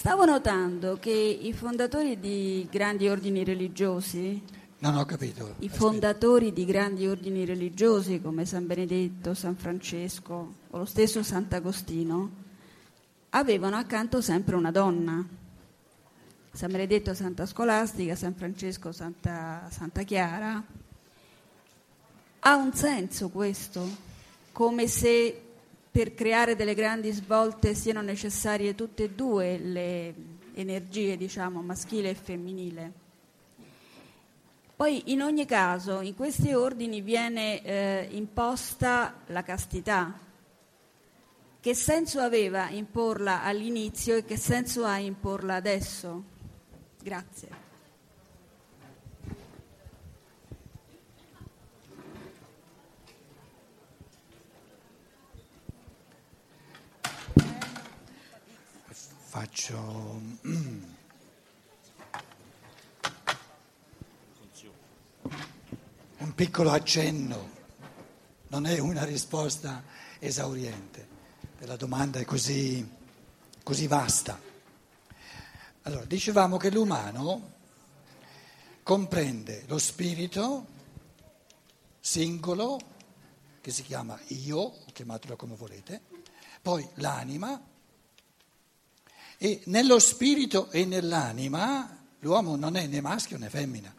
Stavo notando che i fondatori di grandi ordini religiosi, Non ho capito. i Aspetta. fondatori di grandi ordini religiosi come San Benedetto, San Francesco o lo stesso Sant'Agostino, avevano accanto sempre una donna. San Benedetto Santa Scolastica, San Francesco Santa, Santa Chiara. Ha un senso questo, come se per creare delle grandi svolte siano necessarie tutte e due le energie, diciamo, maschile e femminile. Poi in ogni caso in questi ordini viene eh, imposta la castità. Che senso aveva imporla all'inizio e che senso ha imporla adesso? Grazie. Faccio. Un piccolo accenno, non è una risposta esauriente, la domanda è così, così vasta. Allora, dicevamo che l'umano comprende lo spirito singolo, che si chiama io, chiamatelo come volete, poi l'anima, e nello spirito e nell'anima l'uomo non è né maschio né femmina,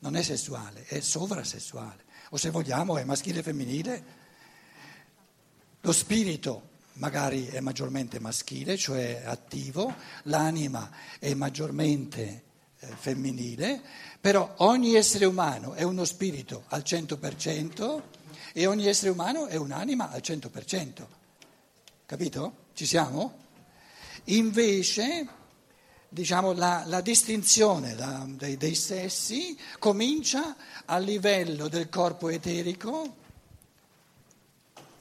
non è sessuale, è sovrasessuale, o se vogliamo è maschile e femminile. Lo spirito magari è maggiormente maschile, cioè attivo, l'anima è maggiormente eh, femminile, però ogni essere umano è uno spirito al 100% e ogni essere umano è un'anima al 100%. Capito? Ci siamo? Invece, diciamo, la, la distinzione la, dei, dei sessi comincia a livello del corpo eterico,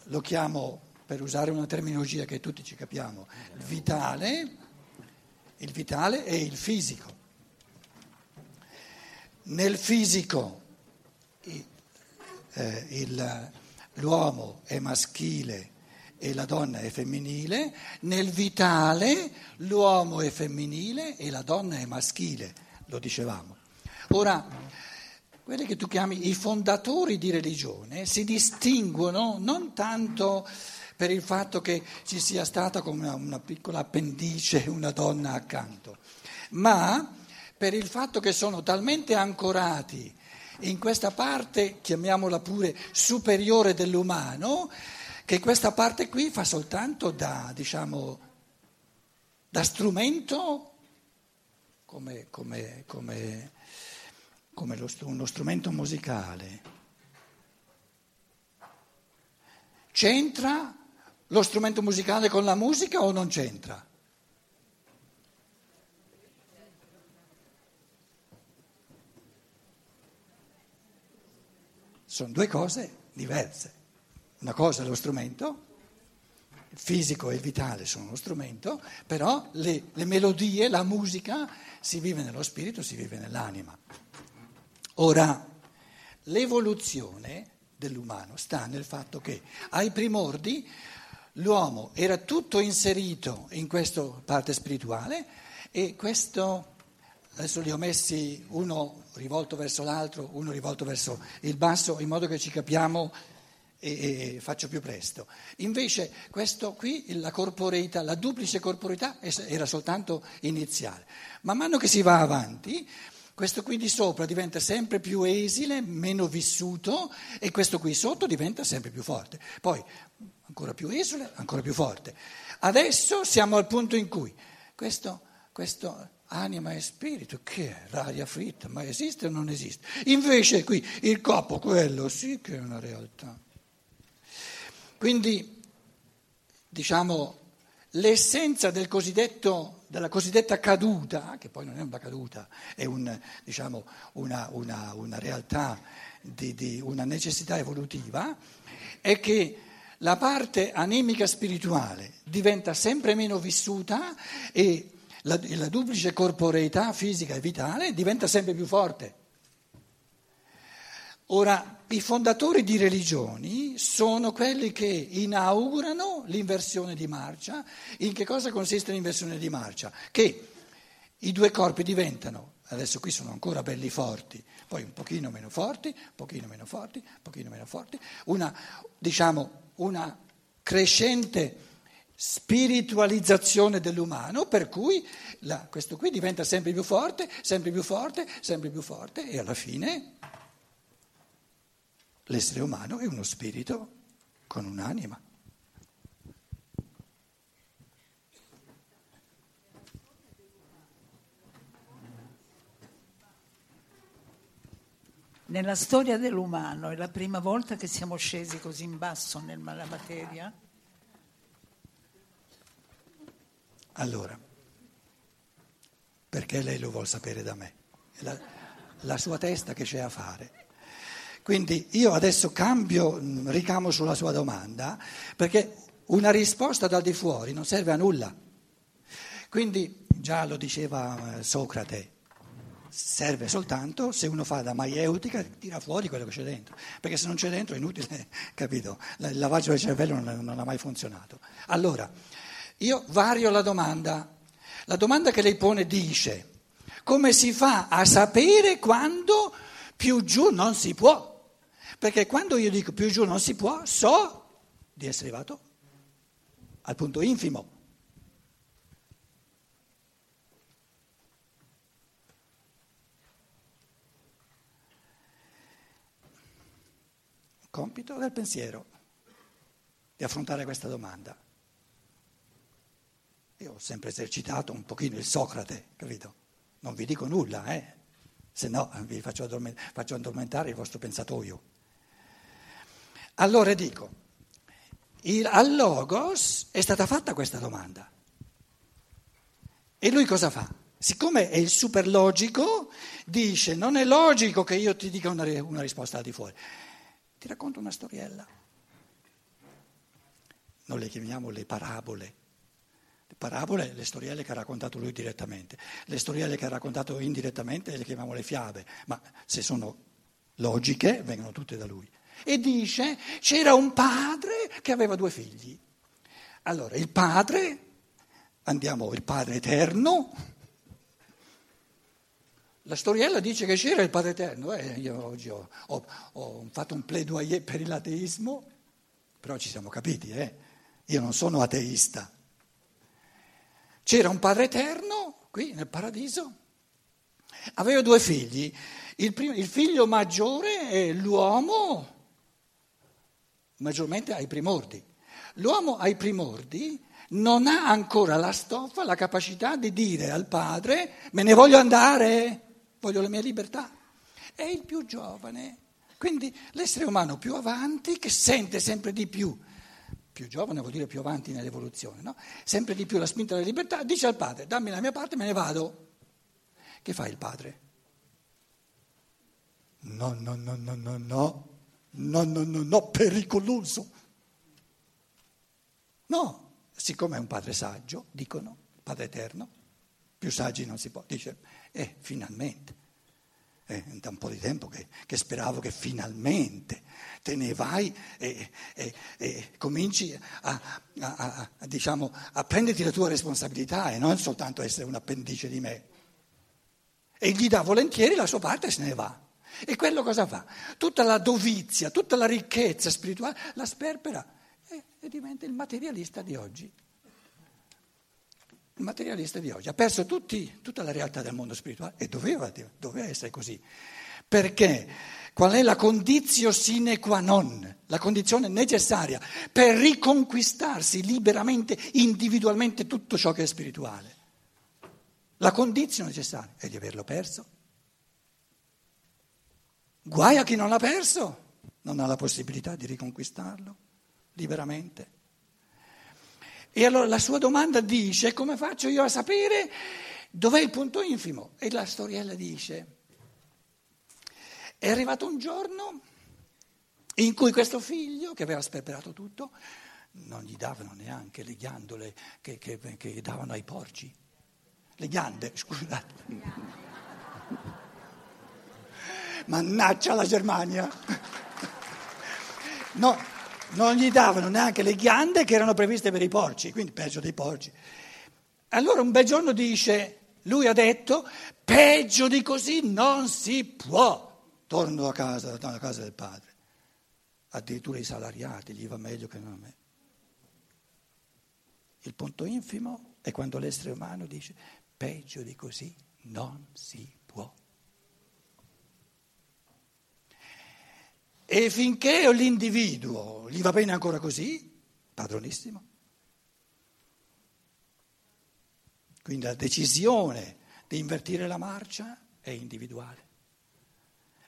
lo chiamo, per usare una terminologia che tutti ci capiamo, vitale, il vitale e il fisico. Nel fisico eh, il, l'uomo è maschile e la donna è femminile, nel vitale l'uomo è femminile e la donna è maschile, lo dicevamo. Ora, quelli che tu chiami i fondatori di religione si distinguono non tanto per il fatto che ci sia stata come una piccola appendice una donna accanto, ma per il fatto che sono talmente ancorati in questa parte, chiamiamola pure superiore dell'umano, che questa parte qui fa soltanto da, diciamo, da strumento, come, come, come, come lo, uno strumento musicale. C'entra lo strumento musicale con la musica o non c'entra? Sono due cose diverse. Una cosa è lo strumento, il fisico e il vitale sono uno strumento, però le, le melodie, la musica si vive nello spirito, si vive nell'anima. Ora, l'evoluzione dell'umano sta nel fatto che ai primordi l'uomo era tutto inserito in questa parte spirituale e questo, adesso li ho messi uno rivolto verso l'altro, uno rivolto verso il basso, in modo che ci capiamo e, e faccio più presto. Invece questo qui, la corporeità, la duplice corporeità era soltanto iniziale. Man mano che si va avanti, questo qui di sopra diventa sempre più esile, meno vissuto e questo qui sotto diventa sempre più forte. Poi ancora più esile, ancora più forte. Adesso siamo al punto in cui questo, questo anima e spirito, che è l'aria fritta, ma esiste o non esiste? Invece qui il corpo, quello sì che è una realtà. Quindi, diciamo, l'essenza del della cosiddetta caduta, che poi non è una caduta, è un, diciamo, una, una, una, realtà di, di una necessità evolutiva, è che la parte anemica spirituale diventa sempre meno vissuta e la, la duplice corporeità fisica e vitale diventa sempre più forte. Ora, i fondatori di religioni sono quelli che inaugurano l'inversione di marcia. In che cosa consiste l'inversione di marcia? Che i due corpi diventano, adesso qui sono ancora belli forti, poi un pochino meno forti, un pochino meno forti, un pochino meno forti, una, diciamo, una crescente spiritualizzazione dell'umano, per cui la, questo qui diventa sempre più forte, sempre più forte, sempre più forte e alla fine L'essere umano è uno spirito con un'anima. Nella storia dell'umano è la prima volta che siamo scesi così in basso nella materia? Allora, perché lei lo vuole sapere da me? È la, la sua testa che c'è a fare. Quindi io adesso cambio, mm, ricamo sulla sua domanda, perché una risposta dal di fuori non serve a nulla. Quindi, già lo diceva eh, Socrate, serve soltanto se uno fa da maieutica tira fuori quello che c'è dentro, perché se non c'è dentro è inutile, capito? Il lavaggio del cervello non, non ha mai funzionato. Allora, io vario la domanda. La domanda che lei pone dice, come si fa a sapere quando più giù non si può? Perché quando io dico più giù non si può, so di essere arrivato al punto infimo. Compito del pensiero di affrontare questa domanda. Io ho sempre esercitato un pochino il Socrate, capito? Non vi dico nulla, eh? se no vi faccio, addormentare il vostro pensatoio. Allora dico, il, al Logos è stata fatta questa domanda. E lui cosa fa? Siccome è il super logico, dice non è logico che io ti dica una, una risposta al di fuori. Ti racconto una storiella. Non le chiamiamo le parabole. Le parabole, le storielle che ha raccontato lui direttamente. Le storielle che ha raccontato indirettamente le chiamiamo le fiabe, ma se sono logiche vengono tutte da lui e dice c'era un padre che aveva due figli. Allora il padre, andiamo, il padre eterno, la storiella dice che c'era il padre eterno, eh, io oggi ho, ho, ho, fatto un plaidoyer per l'ateismo, però ci siamo capiti, eh? io non sono ateista. C'era un padre eterno qui nel paradiso, aveva due figli, il, primo, il figlio maggiore è l'uomo maggiormente ai primordi. L'uomo ai primordi non ha ancora la stoffa, la capacità di dire al padre me ne voglio andare, voglio la mia libertà. È il più giovane, quindi l'essere umano più avanti che sente sempre di più, più giovane vuol dire più avanti nell'evoluzione, no? sempre di più la spinta della libertà, dice al padre dammi la mia parte, me ne vado. Che fa il padre? No, no, no, no, no, no. No, no, no, no, pericoloso. No, siccome è un padre saggio, dicono, padre eterno, più saggi non si può, dice, eh, finalmente. Eh, da un po' di tempo che, che, speravo che finalmente te ne vai e, e, e cominci a, a, a, a, diciamo, a prenderti la tua responsabilità e non soltanto essere un appendice di me. E gli dà volentieri la sua parte e se ne va. E quello cosa fa? Tutta la dovizia, tutta la ricchezza spirituale la sperpera e, e diventa il materialista di oggi. Il materialista di oggi ha perso tutti, tutta la realtà del mondo spirituale e doveva, doveva essere così. Perché qual è la condizio sine qua non, la condizione necessaria per riconquistarsi liberamente, individualmente tutto ciò che è spirituale? La condizione necessaria è di averlo perso Guai a chi non l'ha perso, non ha la possibilità di riconquistarlo liberamente. E allora la sua domanda dice, come faccio io a sapere dov'è il punto infimo? E la storiella dice, è arrivato un giorno in cui questo figlio, che aveva sperperato tutto, non gli davano neanche le ghiandole che, che, che davano ai porci. Le ghiande, scusate Mannaggia la Germania! No, non gli davano neanche le ghiande che erano previste per i porci, quindi peggio dei porci. Allora un bel giorno dice, lui ha detto, peggio di così non si può. Torno a casa, a casa del padre. Addirittura i salariati gli va meglio che non a me. Il punto infimo è quando l'essere umano dice, peggio di così non si può. E finché l'individuo gli va bene ancora così, padronissimo. Quindi la decisione di invertire la marcia è individuale.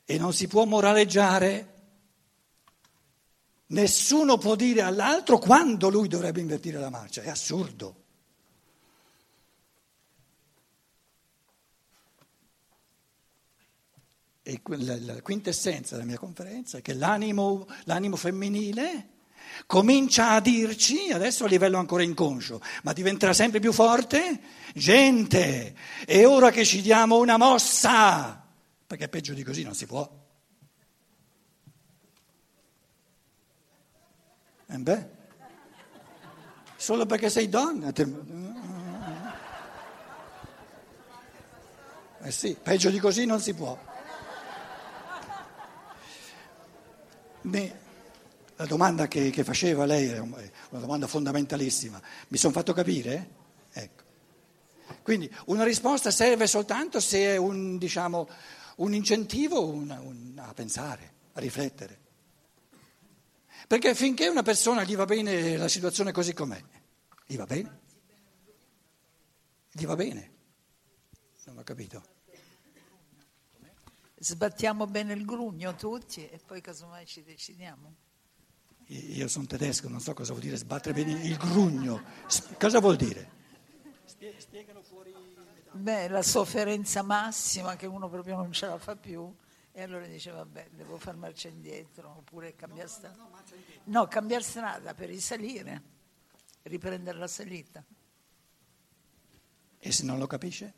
E non si può moraleggiare. Nessuno può dire all'altro quando lui dovrebbe invertire la marcia, è assurdo. E la quintessenza della mia conferenza è che l'animo, l'animo femminile comincia a dirci, adesso a livello ancora inconscio, ma diventerà sempre più forte, gente, è ora che ci diamo una mossa, perché peggio di così non si può. E eh beh, solo perché sei donna. Eh sì, peggio di così non si può. Beh, la domanda che, che, faceva lei è una domanda fondamentalissima. Mi sono fatto capire? Ecco. Quindi una risposta serve soltanto se è un, diciamo, un incentivo una, un, a pensare, a riflettere. Perché finché una persona gli va bene la situazione così com'è, gli va bene? Gli va bene? Non ho capito. Sbattiamo bene il grugno tutti e poi casomai ci decidiamo. Io sono tedesco, non so cosa vuol dire sbattere bene il grugno. Cosa vuol dire? Spiegano fuori. Beh, la sofferenza massima che uno proprio non ce la fa più e allora dice vabbè, devo far marcia indietro oppure cambiare strada. No, cambiare strada per risalire, riprendere la salita. E se non lo capisce?